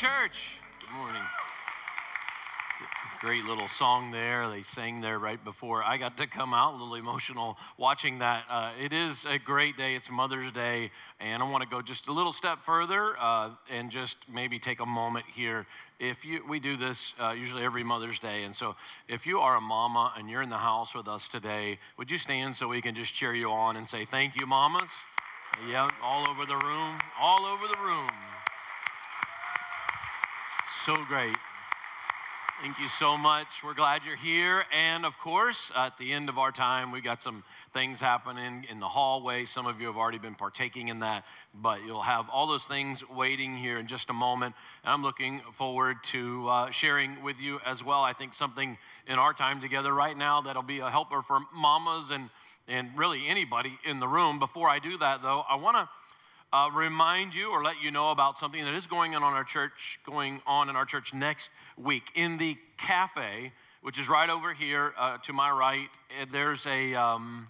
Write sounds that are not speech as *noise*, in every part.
church. Good morning. Great little song there. They sang there right before I got to come out, a little emotional watching that. Uh, it is a great day. It's Mother's Day, and I want to go just a little step further uh, and just maybe take a moment here. If you, we do this uh, usually every Mother's Day, and so if you are a mama and you're in the house with us today, would you stand so we can just cheer you on and say thank you, mamas? Yeah, all over the room, all over the room. So great. Thank you so much. We're glad you're here. And of course, at the end of our time, we got some things happening in the hallway. Some of you have already been partaking in that, but you'll have all those things waiting here in just a moment. And I'm looking forward to uh, sharing with you as well. I think something in our time together right now that'll be a helper for mamas and, and really anybody in the room. Before I do that, though, I want to uh, remind you or let you know about something that is going on in our church, going on in our church next week. In the cafe, which is right over here uh, to my right, eh, there's a, um,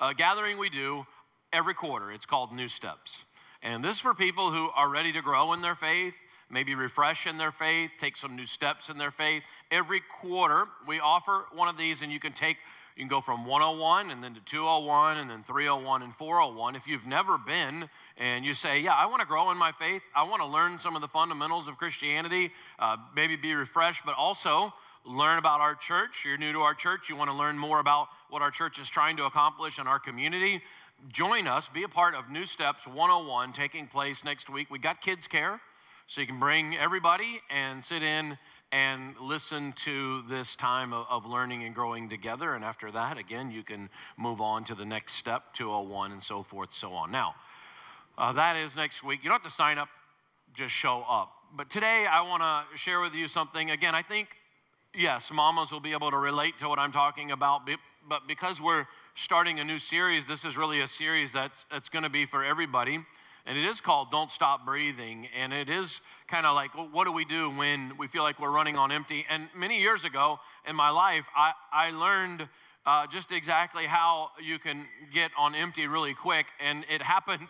a gathering we do every quarter. It's called New Steps. And this is for people who are ready to grow in their faith, maybe refresh in their faith, take some new steps in their faith. Every quarter, we offer one of these, and you can take you can go from 101 and then to 201 and then 301 and 401. If you've never been and you say, Yeah, I want to grow in my faith, I want to learn some of the fundamentals of Christianity, uh, maybe be refreshed, but also learn about our church. You're new to our church, you want to learn more about what our church is trying to accomplish in our community. Join us, be a part of New Steps 101 taking place next week. We got kids' care, so you can bring everybody and sit in and listen to this time of, of, learning and growing together. And after that, again, you can move on to the next step, 201, and so forth, so on. Now, uh, that is next week. You don't have to sign up, just show up. But today, I want to share with you something. Again, I think, yes, mamas will be able to relate to what I'm talking about, but because we're starting a new series, this is really a series that's, that's going to be for everybody and it is called Don't Stop Breathing. And it is kind of like, well, what do we do when we feel like we're running on empty? And many years ago in my life, I, I learned uh, just exactly how you can get on empty really quick. And it *laughs* happened,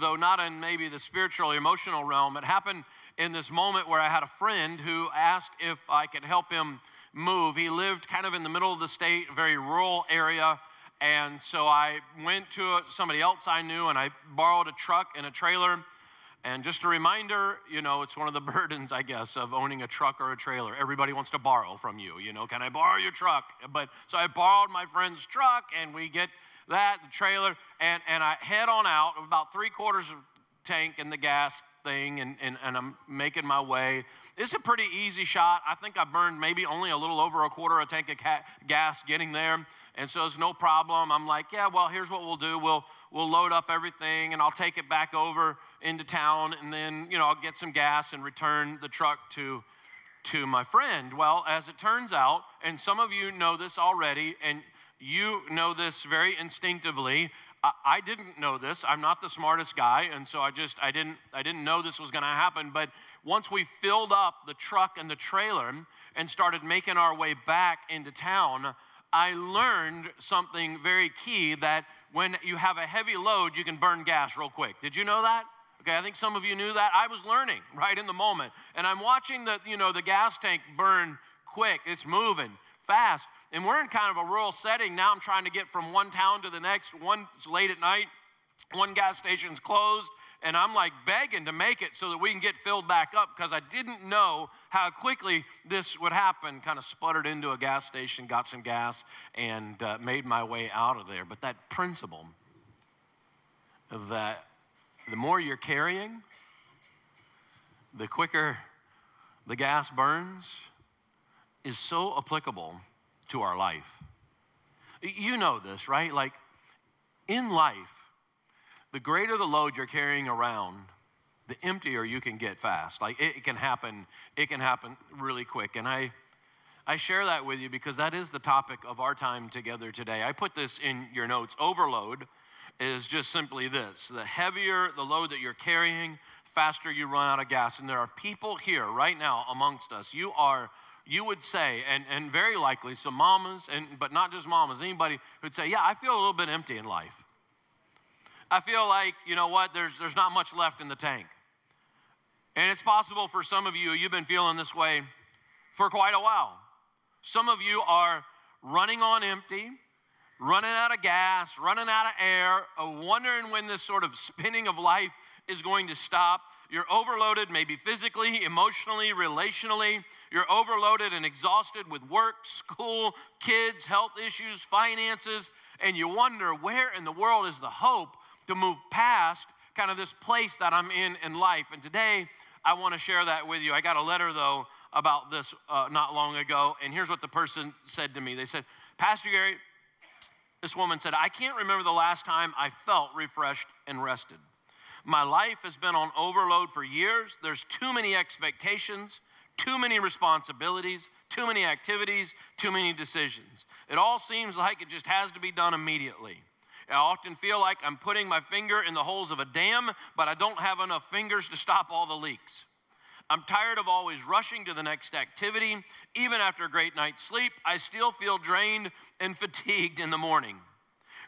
though not in maybe the spiritual emotional realm, it happened in this moment where I had a friend who asked if I could help him move. He lived kind of in the middle of the state, very rural area. And so I went to somebody else I knew and I borrowed a truck and a trailer. And just a reminder, you know, it's one of the *laughs* burdens, I guess, of owning a truck or a trailer. Everybody wants to borrow from you, you know, can I borrow your truck? But so I borrowed my friend's truck and we get that, the trailer, and, and I head on out about three quarters of tank and the gas thing and, and, and I'm making my way. It's a pretty easy shot. I think I burned maybe only a little over a quarter of a tank of ca- gas getting there. And so it's no problem. I'm like, yeah, well, here's what we'll do. We'll, we'll load up everything and I'll take it back over into town and then, you know, I'll get some gas and return the truck to, to my friend. Well, as it turns out, and some of you know this already, and you know this very instinctively, I, didn't know this. I'm not the smartest guy, and so I just I didn't I didn't know this was going to happen. But once we filled up the truck and the trailer and started making our way back into town, I learned something very key that when you have a heavy load, you can burn gas real quick. Did you know that? Okay, I think some of you knew that. I was learning right in the moment. And I'm watching the, you know, the gas tank burn quick. It's moving fast. And we're in kind of a rural setting. Now I'm trying to get from one town to the next. One's late at night, one gas station's closed, and I'm like begging to make it so that we can get filled back up because I didn't know how quickly this would happen. Kind of sputtered into a gas station, got some gas, and uh, made my way out of there. But that principle that the more you're carrying, the quicker the gas burns is so applicable to our life. You know this, right? Like in life, the greater the load you're carrying around, the emptier you can get fast. Like it, can happen, it can happen really quick. And I I share that with you because that is the topic of our time together today. I put this in your notes. Overload is just simply this the heavier the load that you're carrying, faster you run out of gas. And there are people here right now amongst us. You are you would say, and, and very likely some mamas, and but not just mamas, anybody who'd say, Yeah, I feel a little bit empty in life. I feel like, you know what, there's there's not much left in the tank. And it's possible for some of you, you've been feeling this way for quite a while. Some of you are running on empty, running out of gas, running out of air, uh, wondering when this sort of spinning of life is going to stop. You're overloaded, maybe physically, emotionally, relationally. You're overloaded and exhausted with work, school, kids, health issues, finances, and you wonder where in the world is the hope to move past kind of this place that I'm in in life. And today, I want to share that with you. I got a letter, though, about this uh, not long ago, and here's what the person said to me. They said, Pastor Gary, this woman said, I can't remember the last time I felt refreshed and rested. My life has been on overload for years. There's too many expectations, too many responsibilities, too many activities, too many decisions. It all seems like it just has to be done immediately. I often feel like I'm putting my finger in the holes of a dam, but I don't have enough fingers to stop all the leaks. I'm tired of always rushing to the next activity. Even after a great night's sleep, I still feel drained and *laughs* fatigued in the morning.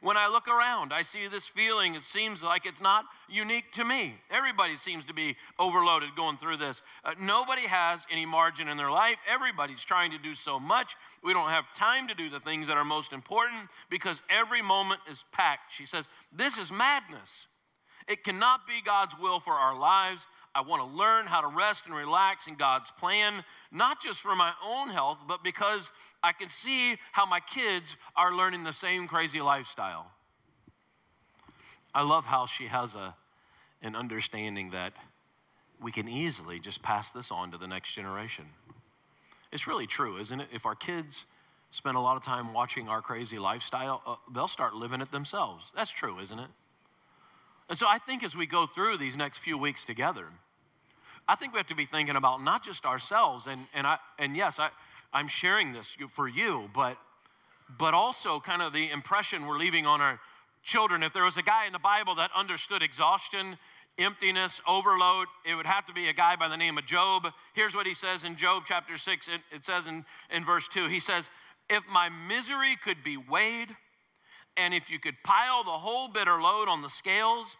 When I look around, I see this feeling. It seems like it's not unique to me. Everybody seems to be overloaded going through this. Uh, nobody has any margin in their life. Everybody's trying to do so much. We don't have time to do the things that are most important because every moment is packed. She says, This is madness. It cannot be God's will for our lives. I want to learn how to rest and relax in God's plan, not just for my own health, but because I can see how my kids are learning the same crazy lifestyle. I love how she has a, an understanding that we can easily just pass this on to the next generation. It's really true, isn't it? If our kids spend a lot of time watching our crazy lifestyle, uh, they'll start living it themselves. That's true, isn't it? And so I think as we go through these next few weeks together, I think we have to be thinking about not just ourselves, and, and, I, and yes, I, I'm sharing this for you, but, but also kind of the impression we're leaving on our children. If there was a guy in the Bible that understood exhaustion, emptiness, overload, it would have to be a guy by the name of Job. Here's what he says in Job chapter 6, it, it says in, in verse 2 he says, If my misery could be weighed, and if you could pile the whole bitter load on the scales,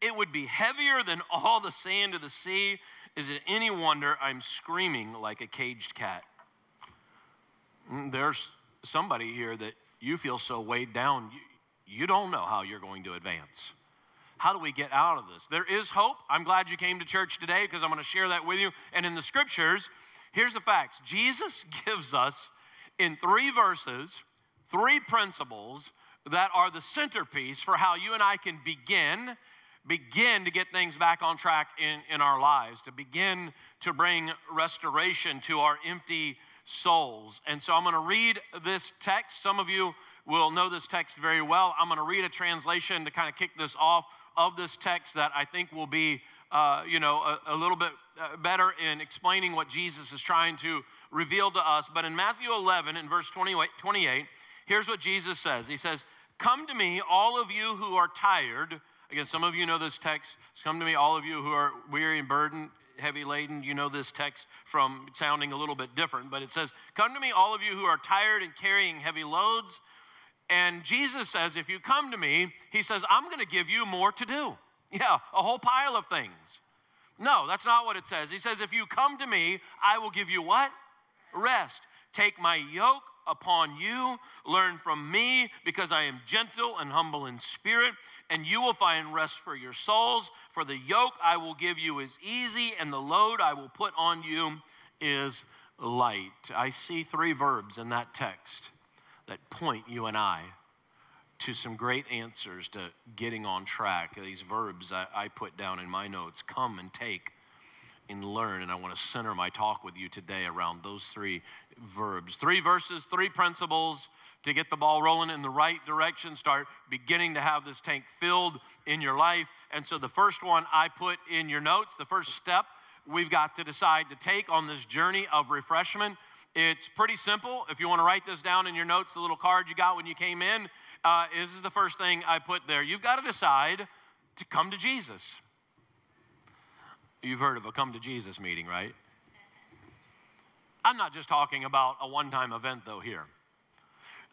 it would be heavier than all the sand of the sea. Is it any wonder I'm screaming like a caged cat? Mm, there's somebody here that you feel so weighed down, you, you don't know how you're going to advance. How do we get out of this? There is hope. I'm glad you came to church today because I'm going to share that with you. And in the scriptures, here's the facts Jesus *laughs* gives us in three verses three principles that are the centerpiece for how you and I can begin begin to get things back on track in, in our lives, to begin to bring restoration to our empty souls. And so I'm going to read this text. Some of you will know this text very well. I'm going to read a translation to kind of kick this off of this text that I think will be, uh, you know, a, a little bit uh, better in explaining what Jesus is trying to reveal to us. But in Matthew 11, in verse 28, 28 here's what Jesus says He says, Come to me, all of you who are tired Again, some of you know this text. It's Come to me, all of you who are weary and burdened, heavy laden. You know this text from sounding a little bit different, but it says, Come to me, all of you who are tired and carrying heavy loads. And Jesus says, If you come to me, He says, I'm going to give you more to do. *laughs* Yeah, a whole pile of things. No, that's not what it says. He says, If you come to me, I will give you what? Rest. Take my yoke upon you. Learn from me, because I am gentle and humble in spirit, and you will find rest for your souls. For the yoke I will give you is easy, and the load I will put on you is light. I see three verbs in that text that point you and I to some great answers to getting on track. These verbs I, I put down in my notes come and take and learn. And I want to center my talk with you today around those three verbs. Three verses, three principles to get the ball rolling in the right direction, start beginning to have this tank filled in your life. And so the first one I put in your notes, the first step we've got to decide to take on this journey of refreshment. It's pretty simple. If you want to write this down in your notes, the little card you got when you came in, uh, this is the first thing I put there. You've got to decide to come to Jesus. You've heard of a come to Jesus meeting, right? I'm not just talking about a one time event, though, here.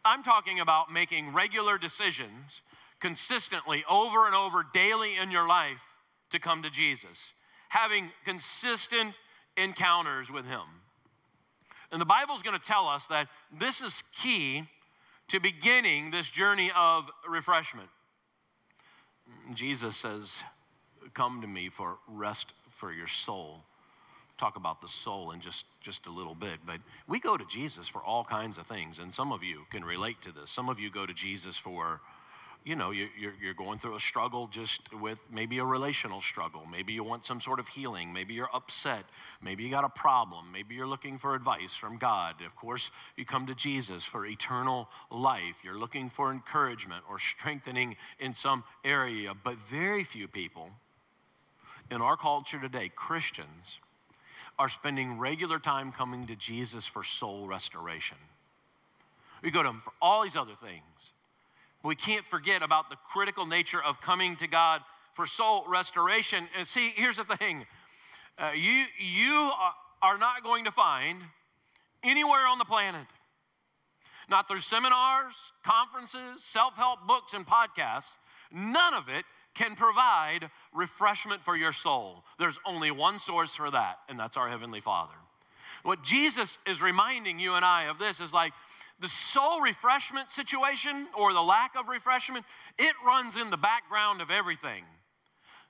I'm talking about making regular decisions consistently over and over daily in your life to come to Jesus. having consistent encounters with Him. And the Bible's going to tell us that this is key to beginning this journey of refreshment. Jesus says, Come to me for rest for your soul. Talk about the soul in just, just a little bit, but we go to Jesus for all kinds of things, and some of you can relate to this. Some of you go to Jesus for you know, you're, you're going through a struggle just with maybe a relational struggle. Maybe you want some sort of healing. Maybe you're upset. Maybe you got a problem. Maybe you're looking for advice from God. Of course, you come to Jesus for eternal life. You're looking for encouragement or strengthening in some area. But very few people in our culture today, Christians, are spending regular time coming to Jesus for soul restoration. We go to Him for all these other things but we can't forget about the critical nature of coming to God for soul restoration. And see, here's the thing uh, you, you are not going to find anywhere on the planet, not through seminars, conferences, self help books, and podcasts, none of it can provide refreshment for your soul. There's only one source for that, and that's our Heavenly Father. What Jesus is reminding you and I of this is like, the soul refreshment situation or the lack of refreshment, it runs in the background of everything.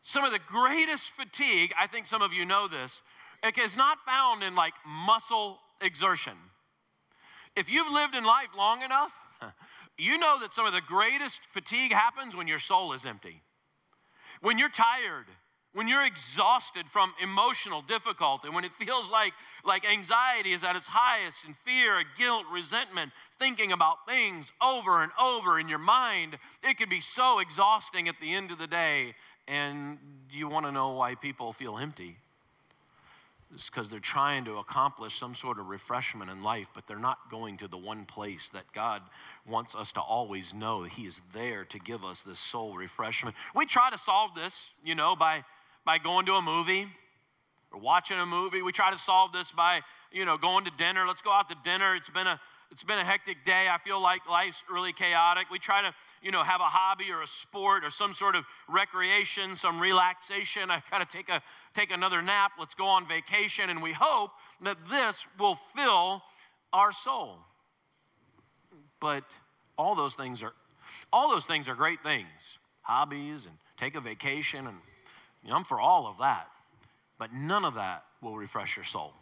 Some of the greatest fatigue, I think some of you know this, is not found in like muscle exertion. If you've lived in life long enough, *laughs* you know that some of the greatest fatigue happens when your soul is empty. When you're tired, when you're exhausted from emotional difficulty, when it feels like, like anxiety is at its highest, and fear, guilt, resentment, thinking about things over and over in your mind, it can be so exhausting at the end of the day. And you want to know why people feel empty? It's because they're trying to accomplish some sort of refreshment in life, but they're not going to the one place that God wants us to always know He is there to give us this soul refreshment. We try to solve this, you know, by by going to a movie or watching a movie. We try to solve this by, you know, going to dinner. Let's go out to dinner. It's been a it's been a hectic day. I feel like life's really chaotic. We try to, you know, have a hobby or a sport or some sort of recreation, some relaxation. I gotta take a take another nap. Let's go on vacation, and we hope that this will fill our soul. But all those things are all those things are great things. Hobbies and take a vacation and you know, I'm for all of that, but none of that will refresh your soul.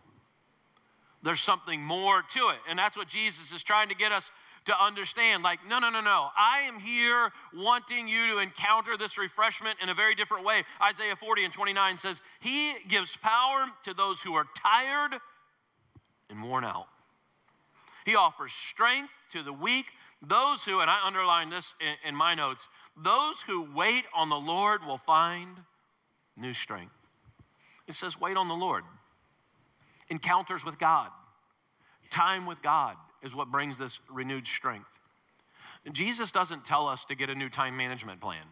There's something more to it, and that's what Jesus is trying to get us to understand. Like, no, no, no, no. I am here wanting you to encounter this refreshment in a very different way. Isaiah 40 and 29 says, He gives power to those who are tired and worn out. He offers strength to the weak. Those who, and I underline this in, in my notes, those who wait on the Lord will find new strength. It says, wait on the Lord. Encounters with God, time with God is what brings this renewed strength. Jesus doesn't tell us to get a new time management plan.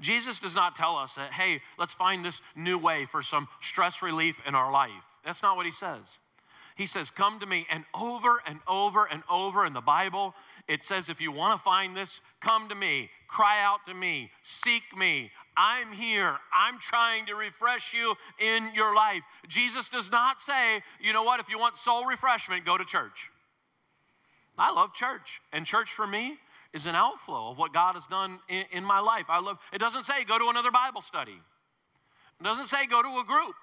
Jesus does not tell us that, hey, let's find this new way for some stress relief in our life. That's not what he says. He says, Come to me. And over and over and over in the Bible, it says, If you want to find this, come to me, cry out to me, seek me. I'm here. I'm trying to refresh you in your life. Jesus does not say, You know what, if you want soul refreshment, go to church. I love church. And church for me is an outflow of what God has done in, in my life. I love it doesn't say go to another Bible study. It doesn't say go to a group.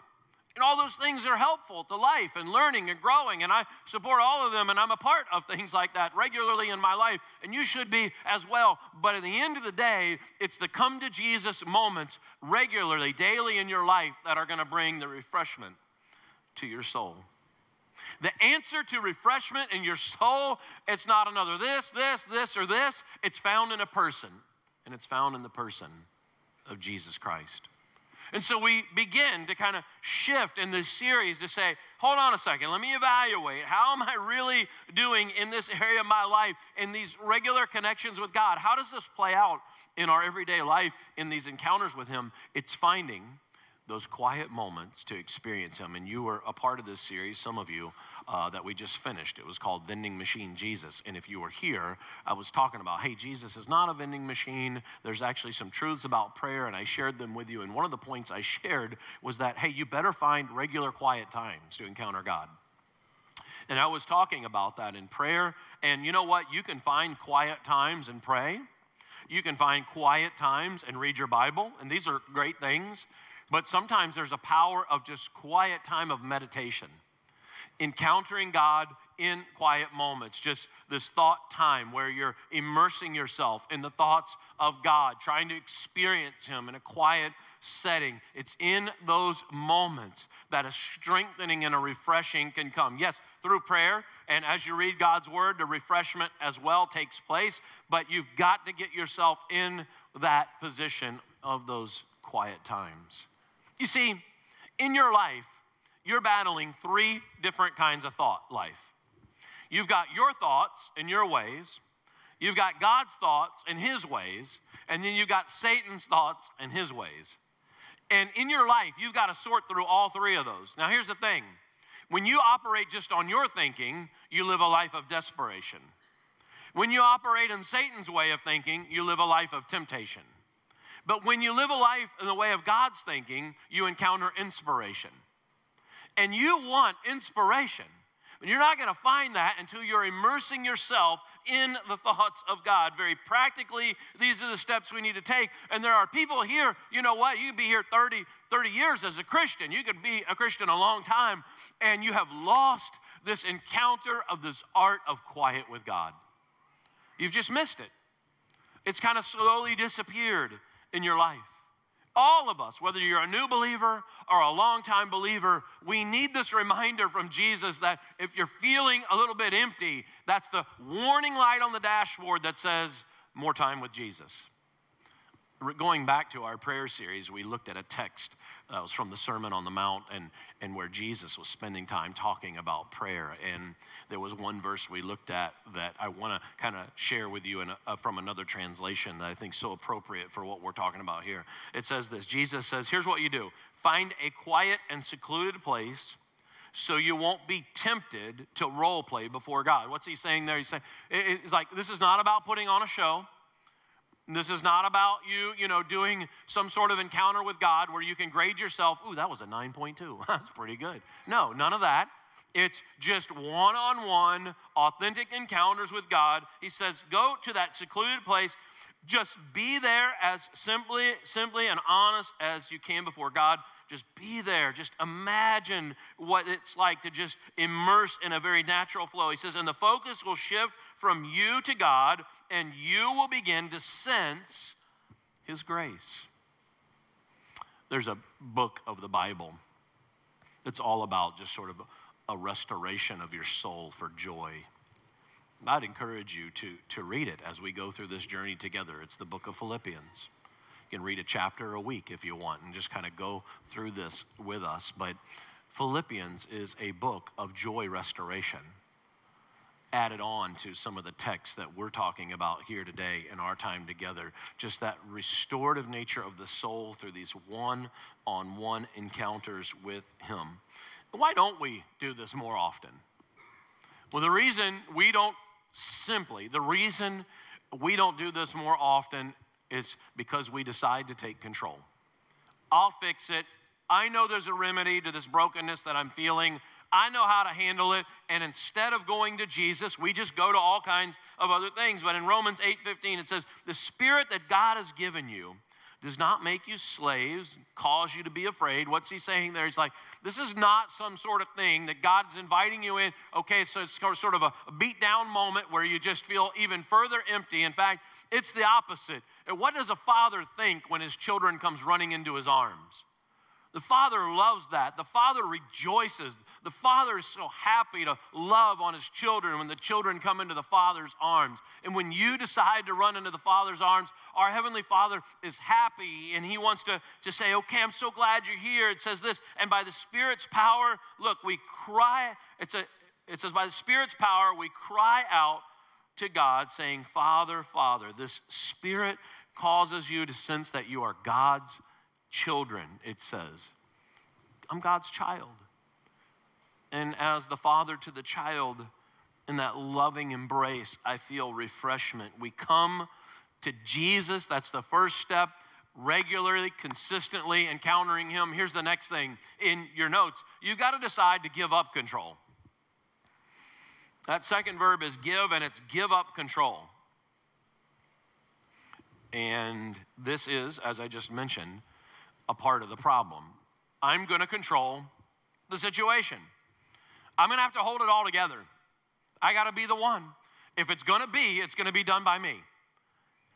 And all those things are helpful to life and learning and growing. And I support all of them, and I'm a part of things like that regularly in my life. And you should be as well. But at the end of the day, it's the come to Jesus moments regularly, daily in your life that are going to bring the refreshment to your soul. The answer to refreshment in your soul, it's not another this, this, this, or this. It's found in a person, and it's found in the person of Jesus Christ. And so we begin to kind of shift in this series to say, hold on a second, let me evaluate. How am I really doing in this area of my life, in these regular connections with God? How does this play out in our everyday life, in these encounters with Him? It's finding those quiet moments to experience Him. And you were a part of this series, some of you, uh, that we just finished. It was called Vending Machine Jesus. And if you were here, I was talking about, hey, Jesus is not a vending machine. There's actually some truths about prayer, and I shared them with you. And one of the points I shared was that, hey, you better find regular quiet times to encounter God. And I was talking about that in prayer. And you know what? You can find quiet times and pray. You can find quiet times and read your Bible. And these are great things. But sometimes there's a power of just quiet time of meditation, encountering God in quiet moments, just this thought time where you're immersing yourself in the thoughts of God, trying to experience Him in a quiet setting. It's in those moments that a strengthening and a refreshing can come. Yes, through prayer, and as you read God's word, the refreshment as well takes place, but you've got to get yourself in that position of those quiet times. You see, in your life, you're battling three different kinds of thought life. You've got your thoughts and your ways, you've got God's thoughts and his ways, and then you've got Satan's thoughts and his ways. And in your life, you've got to sort through all three of those. Now, here's the thing when you operate just on your thinking, you live a life of desperation. When you operate in Satan's way of thinking, you live a life of temptation. But when you live a life in the way of God's thinking, you encounter inspiration. And you want inspiration. But you're not going to find that until you're immersing yourself in the thoughts of God. Very practically, these are the steps we need to take. And there are people here, you know what? You could be here 30, 30 years as a Christian. You could be a Christian a long time, and you have lost this encounter of this art of quiet with God. You've just missed it. It's kind of slowly disappeared in your life. All of us, whether you're a new believer or a longtime believer, we need this reminder from Jesus that if you're feeling a little bit empty, that's the warning light on the dashboard that says, more time with Jesus. Going back to our prayer series, we looked at a text that was from the Sermon on the Mount and, and where Jesus was spending time talking about prayer. And there was one verse we looked at that I want to kind of share with you a, uh, from another translation that I think is so appropriate for what we're talking about here. It says this Jesus says, Here's what you do find a quiet and secluded place so you won't be tempted to role play before God. What's he saying there? He's saying, it's like, this is not about putting on a show. This is not about you, you know, doing some sort of encounter with God where you can grade yourself, ooh, that was a 9.2. *laughs* That's pretty good. No, none of that. It's just one on one, authentic encounters with God. He says, go to that secluded place. Just be there as simply, simply and honest as you can before God. Just be there. Just imagine what it's like to just immerse in a very natural flow. He says, and the focus will shift from you to God, and you will begin to sense His grace. There's a book of the Bible that's all about just sort of a restoration of your soul for joy. I'd encourage you to, to read it as we go through this journey together. It's the book of Philippians. Can read a chapter a week if you want and just kind of go through this with us. But Philippians is a book of joy restoration added on to some of the texts that we're talking about here today in our time together. Just that restorative nature of the soul through these one on one encounters with Him. Why don't we do this more often? Well, the reason we don't simply, the reason we don't do this more often is because we decide to take control. I'll fix it. I know there's a remedy to this brokenness that I'm feeling. I know how to handle it. And instead of going to Jesus, we just go to all kinds of other things. But in Romans 8:15 it says, "The spirit that God has given you does not make you slaves, cause you to be afraid. What's he saying there? He's like, this is not some sort of thing that God's inviting you in. Okay, so it's sort of a beat down moment where you just feel even further empty. In fact, it's the opposite. What does a father think when his children comes running into his arms? The Father loves that. The Father rejoices. The Father is so happy to love on His children when the children come into the Father's arms. And when you decide to run into the Father's arms, our Heavenly Father is happy and He wants to, to say, Okay, I'm so glad you're here. It says this, and by the Spirit's power, look, we cry. It's a, it says, by the Spirit's power, we cry out to God, saying, Father, Father. This Spirit causes you to sense that you are God's children, it says. I'm God's child. And as the father to the child, in that loving embrace, I feel refreshment. We come to Jesus, that's the first step, regularly, consistently encountering Him. Here's the next thing in your notes you've got to decide to give up control. That second verb is give, and it's give up control. And this is, as I just mentioned, a part of the problem. I'm going to control the situation. I'm going to have to hold it all together. I got to be the one. If it's going to be, it's going to be done by me.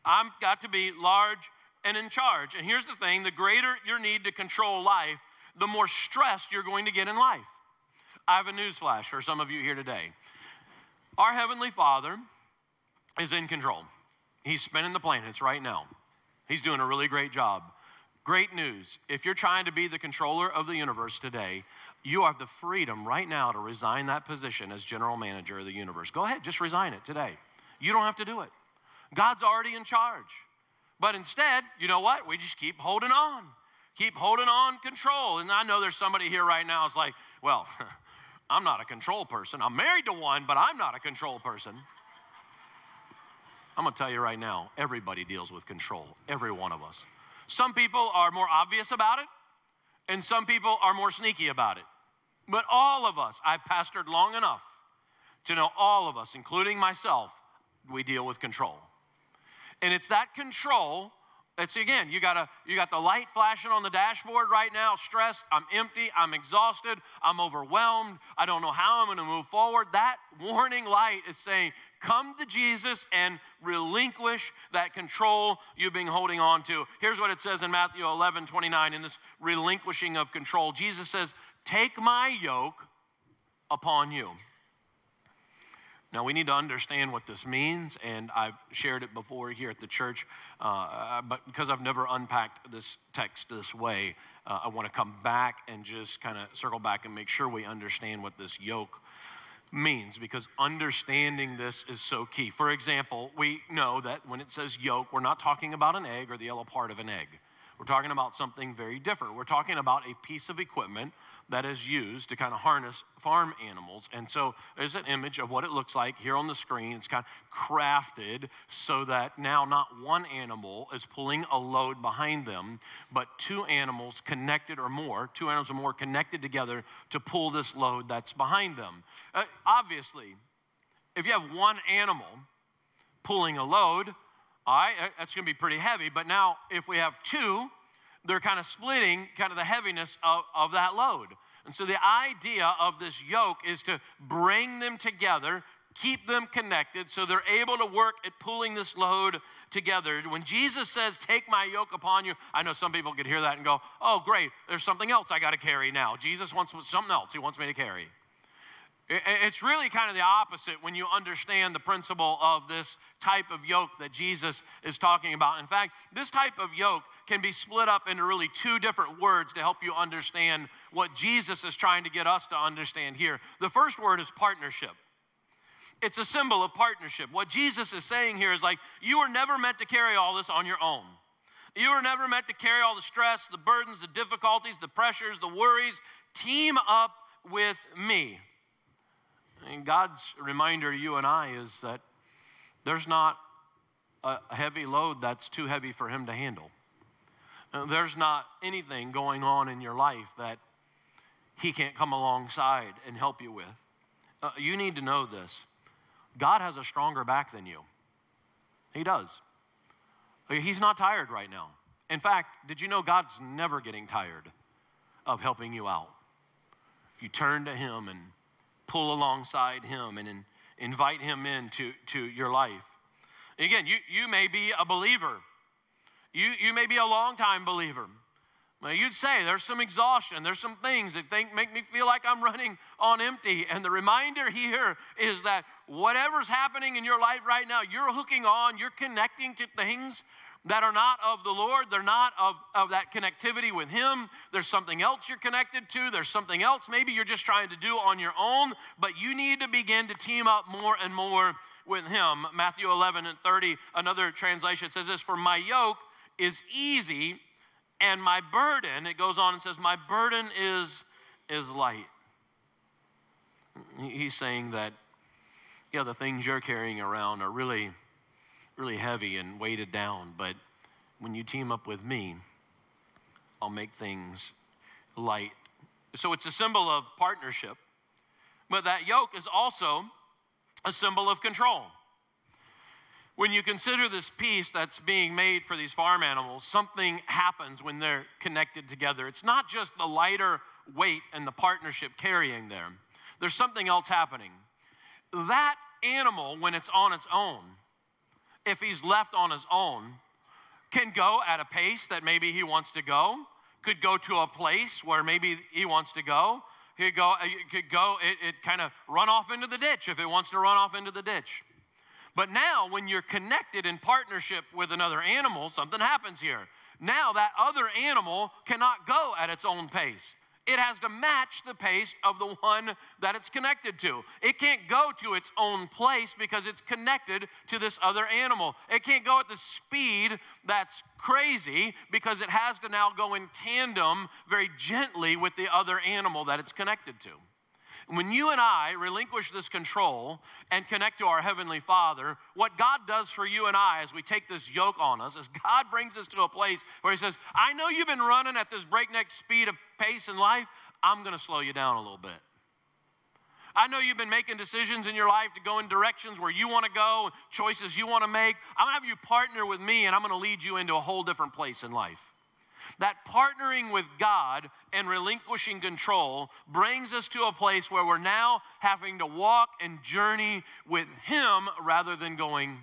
I've got to be large and in charge. And here's the thing the greater your need to control life, the more stressed you're going to get in life. I have a newsflash for some of you here today. Our Heavenly Father is in control. He's spinning the planets right now. He's doing a really great job. Great news. If you're trying to be the controller of the universe today, you have the freedom right now to resign that position as general manager of the universe. Go ahead, just resign it today. You don't have to do it. God's already in charge. But instead, you know what? We just keep holding on, keep holding on control. And I know there's somebody here right now who's like, well, *laughs* I'm not a control person. I'm married to one, but I'm not a control person. I'm gonna tell you right now, everybody deals with control, every one of us. Some people are more obvious about it, and some people are more sneaky about it. But all of us, I've pastored long enough to know all of us, including myself, we deal with control. And it's that control it's again, you got a you got the light flashing on the dashboard right now, stressed, I'm empty, I'm exhausted, I'm overwhelmed, I don't know how I'm going to move forward. That warning light is saying, come to Jesus and relinquish that control you've been holding on to. Here's what it says in Matthew 11, 29, in this relinquishing of control. Jesus says, Take my yoke upon you. Now, we need to understand what this means, and I've shared it before here at the church, uh, but because I've never unpacked this text this way, uh, I want to come back and just kind of circle back and make sure we understand what this yoke means because understanding this is so key. For example, we know that when it says yoke, we're not talking about an egg or the yellow part of an egg. We're talking about something very different. We're talking about a piece of equipment that is used to kind of harness farm animals. And so there's an image of what it looks like here on the screen. It's kind of crafted so that now not one animal is pulling a load behind them, but two animals connected or more, two animals or more connected together to pull this load that's behind them. Uh, obviously, if you have one animal pulling a load, all right, that's going to be pretty heavy. But now, if we have two, they're kind of splitting kind of the heaviness of, of that load. And so the idea of this yoke is to bring them together, keep them connected so they're able to work at pulling this load together. When Jesus says, Take my yoke upon you, I know some people could hear that and go, Oh, great, there's something else I got to carry now. Jesus wants something else he wants me to carry. It's really kind of the opposite when you understand the principle of this type of yoke that Jesus is talking about. In fact, this type of yoke can be split up into really two different words to help you understand what Jesus is trying to get us to understand here. The first word is partnership. It's a symbol of partnership. What Jesus is saying here is like, you were never meant to carry all this on your own. You were never meant to carry all the stress, the burdens, the difficulties, the pressures, the worries. Team up with me. And God's reminder to you and I is that there's not a heavy load that's too heavy for Him to handle. Uh, there's not anything going on in your life that He can't come alongside and help you with. Uh, you need to know this God has a stronger back than you. He does. Uh, he's not tired right now. In fact, did you know God's never getting tired of helping you out? If you turn to Him and pull alongside him and in, invite him into to your life. Again, you, you may be a believer. You, you may be a long-time believer. Now, you'd say there's some exhaustion, there's some things that think, make me feel like I'm *laughs* running on empty. And the reminder here is that whatever's happening in your life right now, you're hooking on, you're connecting to things that are not of the Lord. They're not of, of that connectivity with Him. There's something else you're connected to. There's something else maybe you're just trying to do on your own, but you need to begin to team up more and more with Him. Matthew 11 and 30, another translation says this For my yoke is easy And my burden, it goes on and says, my burden is, is light. He's saying that, yeah, the things you're carrying around are really, really heavy and weighted down, but when you team up with me, I'll make things light. So it's a symbol of partnership, but that yoke is also a symbol of control. When you consider this piece that's being made for these farm animals, something happens when they're connected together. It's not just the lighter weight and the partnership carrying them, there's something else happening. That animal, when it's on its own, if he's left on his own, can go at a pace that maybe he wants to go, could go to a place where maybe he wants to go. Uh, he could go, could go, it, it kind of run off into the ditch if it wants to run off into the ditch. But now, when you're connected in partnership with another animal, something happens here. Now, that other animal cannot go at its own pace. It has to match the pace of the one that it's connected to. It can't go to its own place because it's connected to this other animal. It can't go at the speed that's crazy because it has to now go in tandem very gently with the other animal that it's connected to. When you and I relinquish this control and connect to our Heavenly Father, what God does for you and I as we take this yoke on us is God brings us to a place where He says, I know you've been running at this breakneck speed of pace in life. I'm going to slow you down a little bit. I know you've been making decisions in your life to go in directions where you want to go, choices you want to make. I'm going to have you partner with me and I'm going to lead you into a whole different place in life. That partnering with God and relinquishing control brings us to a place where we're now having to walk and journey with Him rather than going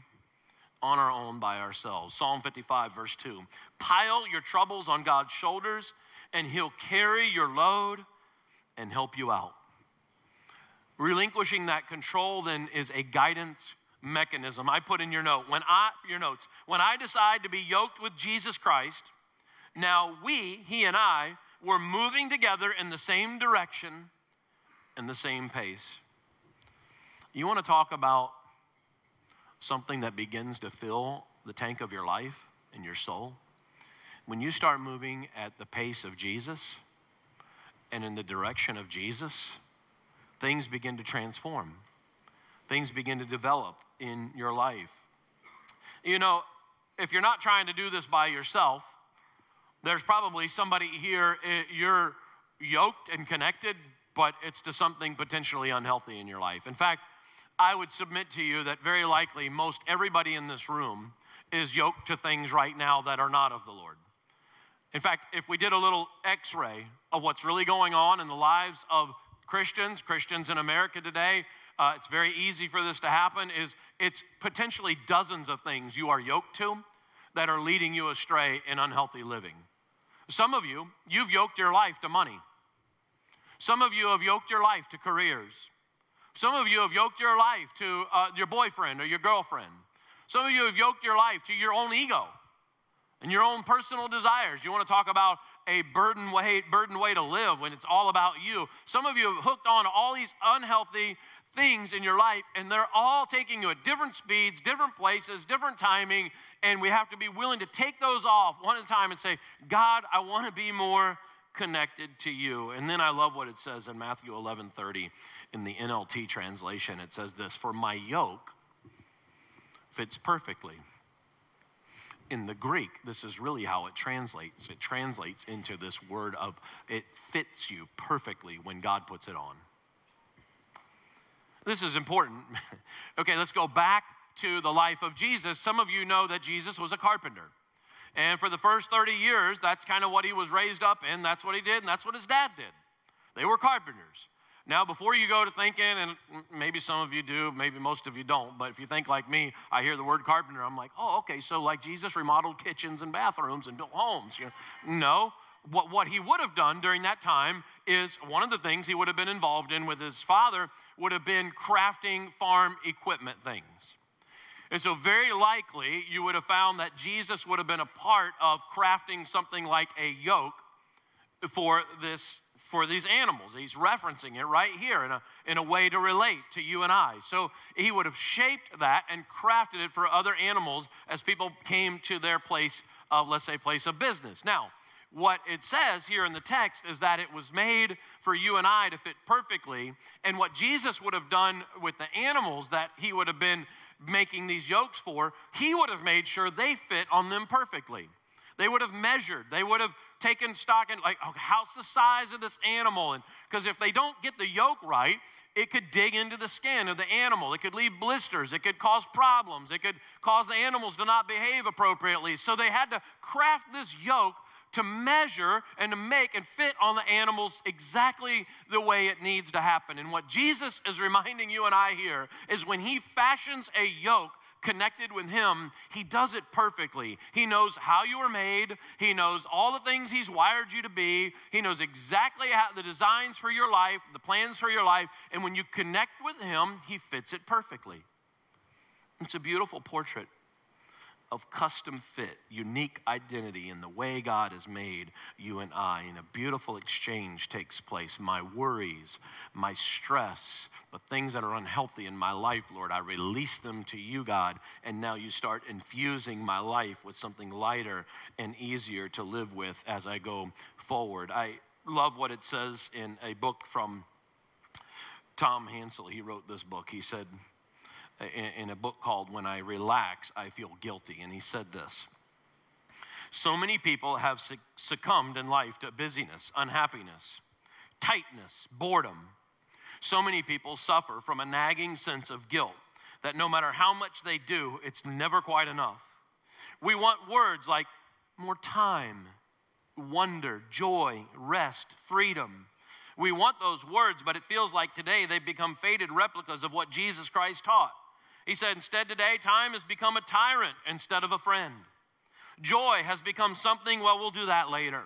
on our own by ourselves. Psalm 55, verse 2. Pile your troubles on God's shoulders, and He'll carry your load and help you out. Relinquishing that control then is a guidance mechanism. I put in your note when I your notes when I decide to be yoked with Jesus Christ now we, he and I, were moving together in the same direction and the same pace. You want to talk about something that begins to fill the tank of your life and your soul? When you start moving at the pace of Jesus and in the direction of Jesus, things begin to transform. Things begin to develop in your life. You know, if you're not trying to do this by yourself, there's probably somebody here, eh, you're yoked and connected, but it's to something potentially unhealthy in your life. In fact, I would submit to you that very likely most everybody in this room is yoked to things right now that are not of the Lord. In fact, if we did a little x ray of what's really going on in the lives of Christians, Christians in America today, uh, it's very easy for this to happen, is it's potentially dozens of things you are yoked to that are leading you astray in unhealthy living. Some of you, you've yoked your life to money. Some of you have yoked your life to careers. Some of you have yoked your life to uh, your boyfriend or your girlfriend. Some of you have yoked your life to your own ego and your own personal desires. You want to talk about a burden way, burden way to live when it's all about you. Some of you have hooked on all these unhealthy things in your life, and they're all taking you at different speeds, different places, different timing, and we have to be willing to take those off one at a time and say, God, I want to be more connected to you. And then I love what it says in Matthew 11 30 in the NLT translation. It says this For my yoke fits perfectly. In the Greek, this is really how it translates. It translates into this word of it fits you perfectly when God puts it on. This is important. *laughs* okay, let's go back to the life of Jesus. Some of you know that Jesus was a carpenter. And for the first 30 years, that's kind of what he was raised up in. That's what he did, and that's what his dad did. They were carpenters. Now, before you go to thinking, and maybe some of you do, maybe most of you don't, but if you think like me, I hear the word carpenter, I'm like, oh, okay, so like Jesus remodeled kitchens and bathrooms and built homes. You know? No, what, what he would have done during that time is one of the things he would have been involved in with his father would have been crafting farm equipment things. And so, very likely, you would have found that Jesus would have been a part of crafting something like a yoke for this for these animals. He's referencing it right here in a, in a way to relate to you and I. So he would have shaped that and crafted it for other animals as people came to their place of, let's say, place of business. Now, what it says here in the text is that it was made for you and I to fit perfectly. And what Jesus would have done with the animals that he would have been making these yokes for, he would have made sure they fit on them perfectly. They would have measured, they would have taken stock in, like, how's the size of this animal? And because if they don't get the yoke right, it could dig into the skin of the animal. It could leave blisters. It could cause problems. It could cause the animals to not behave appropriately. So they had to craft this yoke to measure and to make and fit on the animals exactly the way it needs to happen. And what Jesus is reminding you and I here is when he fashions a yoke connected with him, he does it perfectly. He knows how you were made, he knows all the things he's wired you to be, he knows exactly how the designs for your life, the plans for your life, and when you connect with him, he fits it perfectly. It's a beautiful portrait of custom fit, unique identity in the way God has made you and I. And a beautiful exchange takes place. My worries, my stress, the things that are unhealthy in my life, Lord, I release them to you, God. And now you start infusing my life with something lighter and easier to live with as I go forward. I love what it says in a book from Tom Hansel. He wrote this book. He said, in, a book called When I Relax, I Feel Guilty. And he said this So many people have succumbed in life to busyness, unhappiness, tightness, boredom. So many people suffer from a nagging sense of guilt that no matter how much they do, it's never quite enough. We want words like more time, wonder, joy, rest, freedom. We want those words, but it feels like today they've become faded replicas of what Jesus Christ taught. He said, instead today, time has become a tyrant instead of a friend. Joy has become something, well, we'll do that later.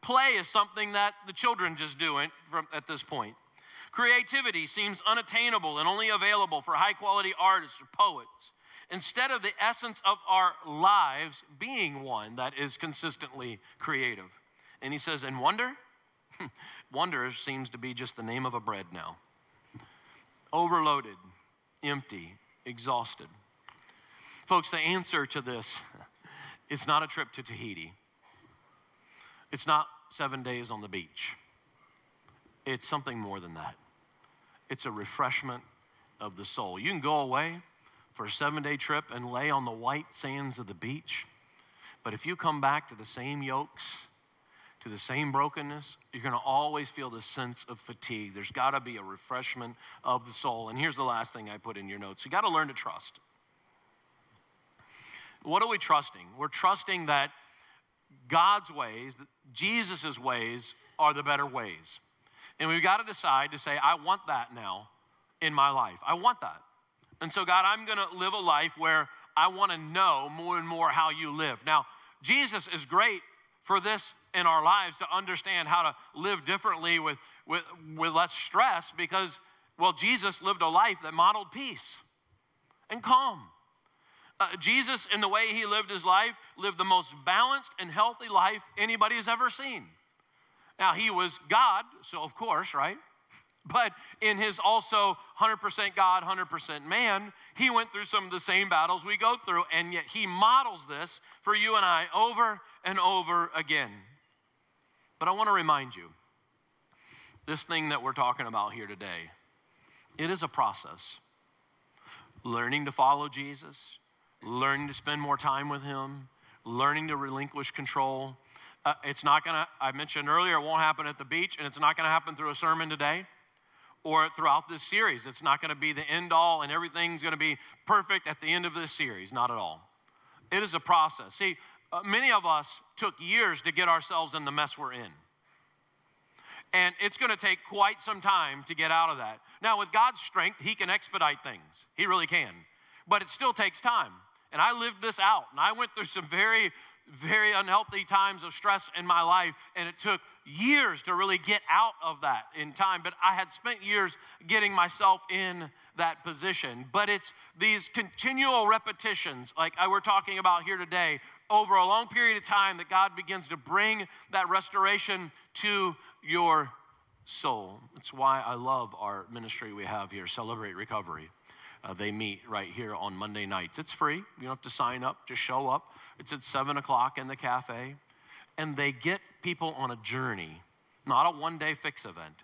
Play is something that the children just do at this point. Creativity seems unattainable and only available for high quality artists or poets, instead of the essence of our lives being one that is consistently creative. And he says, and wonder? *laughs* wonder seems to be just the name of a bread now. Overloaded empty, exhausted. Folks, the answer to this *laughs* is not a trip to Tahiti. It's not seven days on the beach. It's something more than that. It's a refreshment of the soul. You can go away for a seven day trip and lay on the white sands of the beach, but if you come back to the same yokes, to the same brokenness, you're going to always feel the sense of fatigue. There's got to be a refreshment of the soul. And here's the last thing I put in your notes you got to learn to trust. What are we trusting? We're trusting that God's ways, Jesus' ways, are the better ways. And we've got to decide to say, I want that now in my life. I want that. And so, God, I'm going to live a life where I want to know more and more how you live. Now, Jesus is great for this in our lives to understand how to live differently with, with, with less stress because, well, Jesus lived a life that modeled peace and calm. Uh, Jesus, in the way he lived his life, lived the most balanced and healthy life anybody has ever seen. Now, he was God, so of course, right? But in his also 100% God, 100% man, he went through some of the same battles we go through, and yet he models this for you and I over and over again. But I want to remind you this thing that we're talking about here today, it is a process. Learning to follow Jesus, learning to spend more time with him, learning to relinquish control. Uh, it's not going to, I mentioned earlier, it won't happen at the beach, and it's not going to happen through a sermon today or throughout this series. It's not going to be the end all and everything's going to be perfect at the end of this series. Not at all. It is a process. See, uh, many of us took years to get ourselves in the mess we're in. And it's going to take quite some time to get out of that. Now, with God's strength, He can expedite things. He really can. But it still takes time. And I lived this out. And I went through some very very unhealthy times of stress in my life, and it took years to really get out of that in time. But I had spent years getting myself in that position. But it's these continual repetitions, like I were talking about here today, over a long period of time, that God begins to bring that restoration to your soul. It's why I love our ministry we have here, Celebrate Recovery. Uh, they meet right here on Monday nights. It's free. You don't have to sign up, just show up. It's at 7 o'clock in the cafe. and they get people on a journey, not a one day fix event,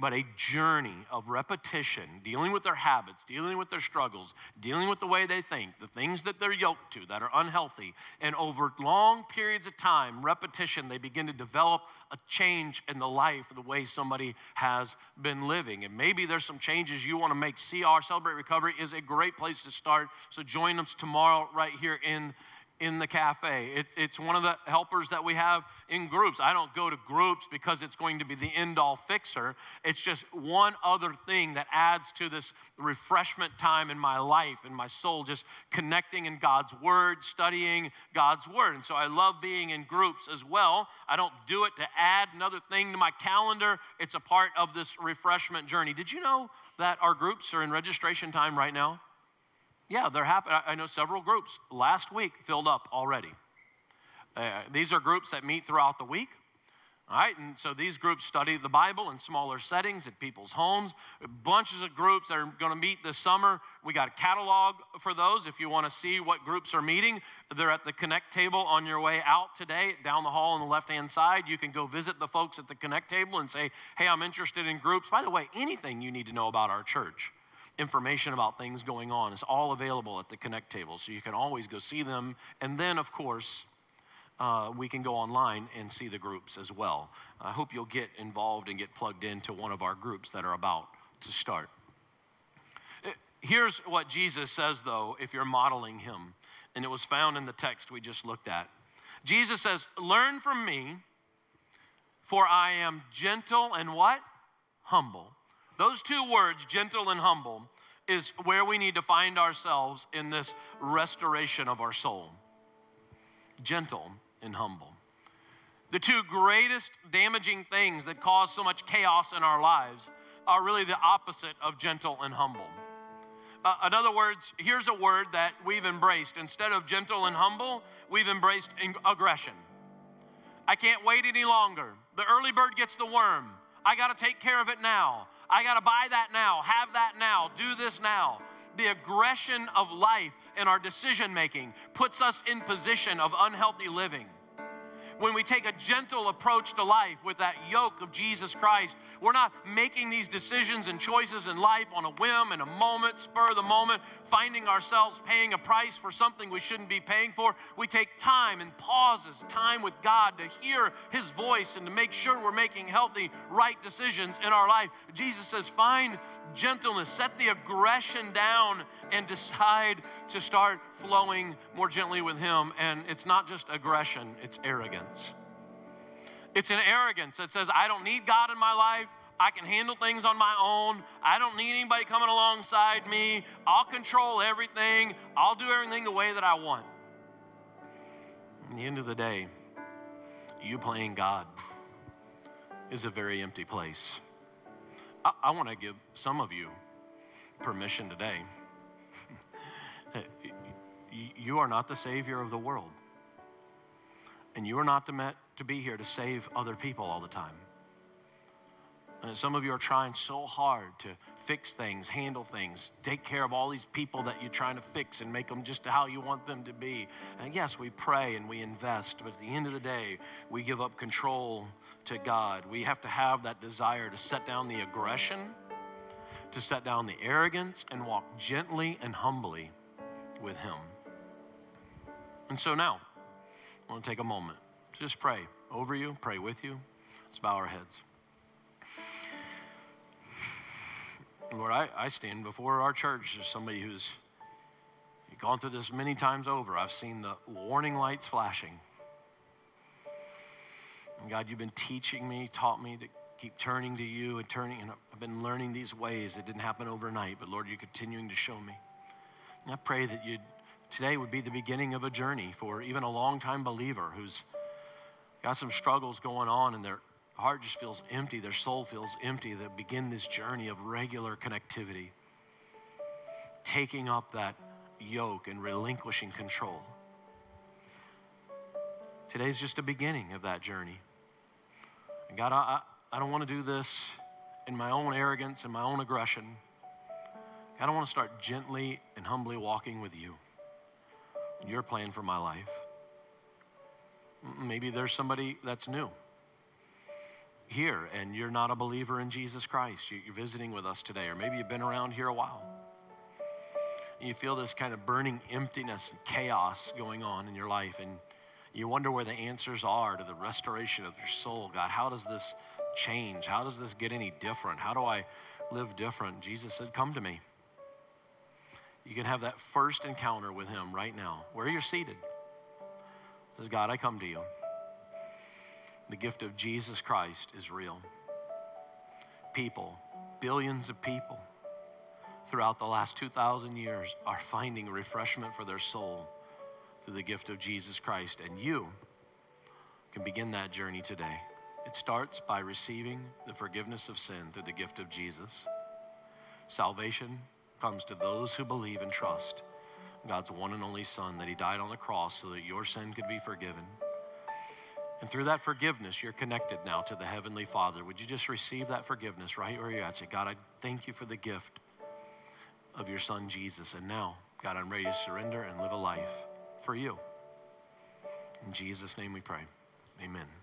but a journey of repetition, dealing with their habits, dealing with their struggles, dealing with the way they think, the things that they're yoked to that are unhealthy. And over long periods of time, repetition, they begin to develop a change in the life, the way somebody has been living. And maybe there's some changes you want to make. CR, Celebrate Recovery, is a great place to start. So join us tomorrow right here in in the cafe. It, it's one of the helpers that we have in groups. I don't go to groups because it's going to be the end all fixer. It's just one other thing that adds to this refreshment time in my life, in my soul, just connecting in God's Word, studying God's Word. And so I love being in groups as well. I don't do it to add another thing to my calendar, it's a part of this refreshment journey. Did you know that our groups are in registration time right now? Yeah, they're. I know several groups last week filled up already. Uh, these are groups that meet throughout the week. All right, and so these groups study the Bible in smaller settings at people's homes. Bunches of groups that are going to meet this summer. We got a catalog for those. If you want to see what groups are meeting, they're at the Connect table on your way out today, down the hall on the left hand side. You can go visit the folks at the Connect table and say, hey, I'm interested in groups. By the way, anything you need to know about our church information about things going on is all available at the Connect table. So you can always go see them. And then, of course, uh, we can go online and see the groups as well. I hope you'll get involved and get plugged into one of our groups that are about to start. Uh, here's what Jesus says, though, if you're modeling him, and it was found in the text we just looked at. Jesus says, Learn from me, for I am gentle and what? Humble those two words, gentle and humble, is where we need to find ourselves in this restoration of our soul. Gentle and humble. The two greatest damaging things that cause so much chaos in our lives are really the opposite of gentle and humble. Uh, in other words, here's a word that we've embraced. Instead of gentle and humble, we've embraced aggression. I can't wait any longer. The early bird gets the worm. I got to take care of it now. I got to buy that now, have that now, do this now. The aggression of life in our decision making puts us in position of unhealthy living when we take a gentle approach to life with that yoke of Jesus Christ, we're not making these decisions and choices in life on a whim, in a moment, spur of the moment, finding ourselves paying a price for something we shouldn't be paying for. We take time and pauses, time with God to hear His voice and to make sure we're making healthy, right decisions in our life. Jesus says, find gentleness, set the aggression down, and decide to start flowing more gently with Him. And it's not just aggression, it's arrogance arrogance. It's an arrogance that says, I don't need God in my life. I can handle things on my own. I don't need anybody coming alongside me. I'll control everything. I'll do everything the way that I want. In the end of the day, you playing God is a very empty place. I, I want to give some of you permission today. *laughs* you are not the Savior of the world. And you are not meant to be here to save other people all the time. And some of you are trying so hard to fix things, handle things, take care of all these people that you're trying to fix and make them just how you want them to be. And yes, we pray and we invest, but at the end of the day, we give up control to God. We have to have that desire to set down the aggression, to set down the arrogance, and walk gently and humbly with Him. And so now, Want to take a moment to just pray over you, pray with you. Let's bow our heads. Lord, I, I stand before our church as somebody who's gone through this many times over. I've seen the warning lights flashing. And God, you've been teaching me, taught me to keep turning to you and turning, and I've been learning these ways. It didn't happen overnight, but Lord, you're continuing to show me. And I pray that you'd today would be the beginning of a journey for even a longtime believer who's got some struggles going on and their heart just feels empty, their soul feels empty, that begin this journey of regular connectivity, taking up that yoke and relinquishing control. Today's just a beginning of that journey. And God, I, I don't want to do this in my own arrogance and my own aggression. God, I want to start gently and humbly walking with you your plan for my life. Maybe there's somebody that's new here and you're not a believer in Jesus Christ. You're visiting with us today, or maybe you've been around here a while. And you feel this kind of burning emptiness and chaos going on in your life, and you wonder where the answers are to the restoration of your soul. God, how does this change? How does this get any different? How do I live different? Jesus said, Come to me. You can have that first encounter with Him right now, where you're seated. Says, God, I come to you. The gift of Jesus Christ is real. People, billions of people throughout the last 2,000 years are finding refreshment for their soul through the gift of Jesus Christ. And you can begin that journey today. It starts by receiving the forgiveness of sin through the gift of Jesus. Salvation comes to those who believe and trust God's one and only Son, that He died on the cross so that your sin could be forgiven. And through that forgiveness, you're connected now to the Heavenly Father. Would you just receive that forgiveness right where you're at? Say, God, I thank you for the gift of your Son, Jesus. And now, God, I'm ready to surrender and live a life for you. In Jesus' name we pray. Amen.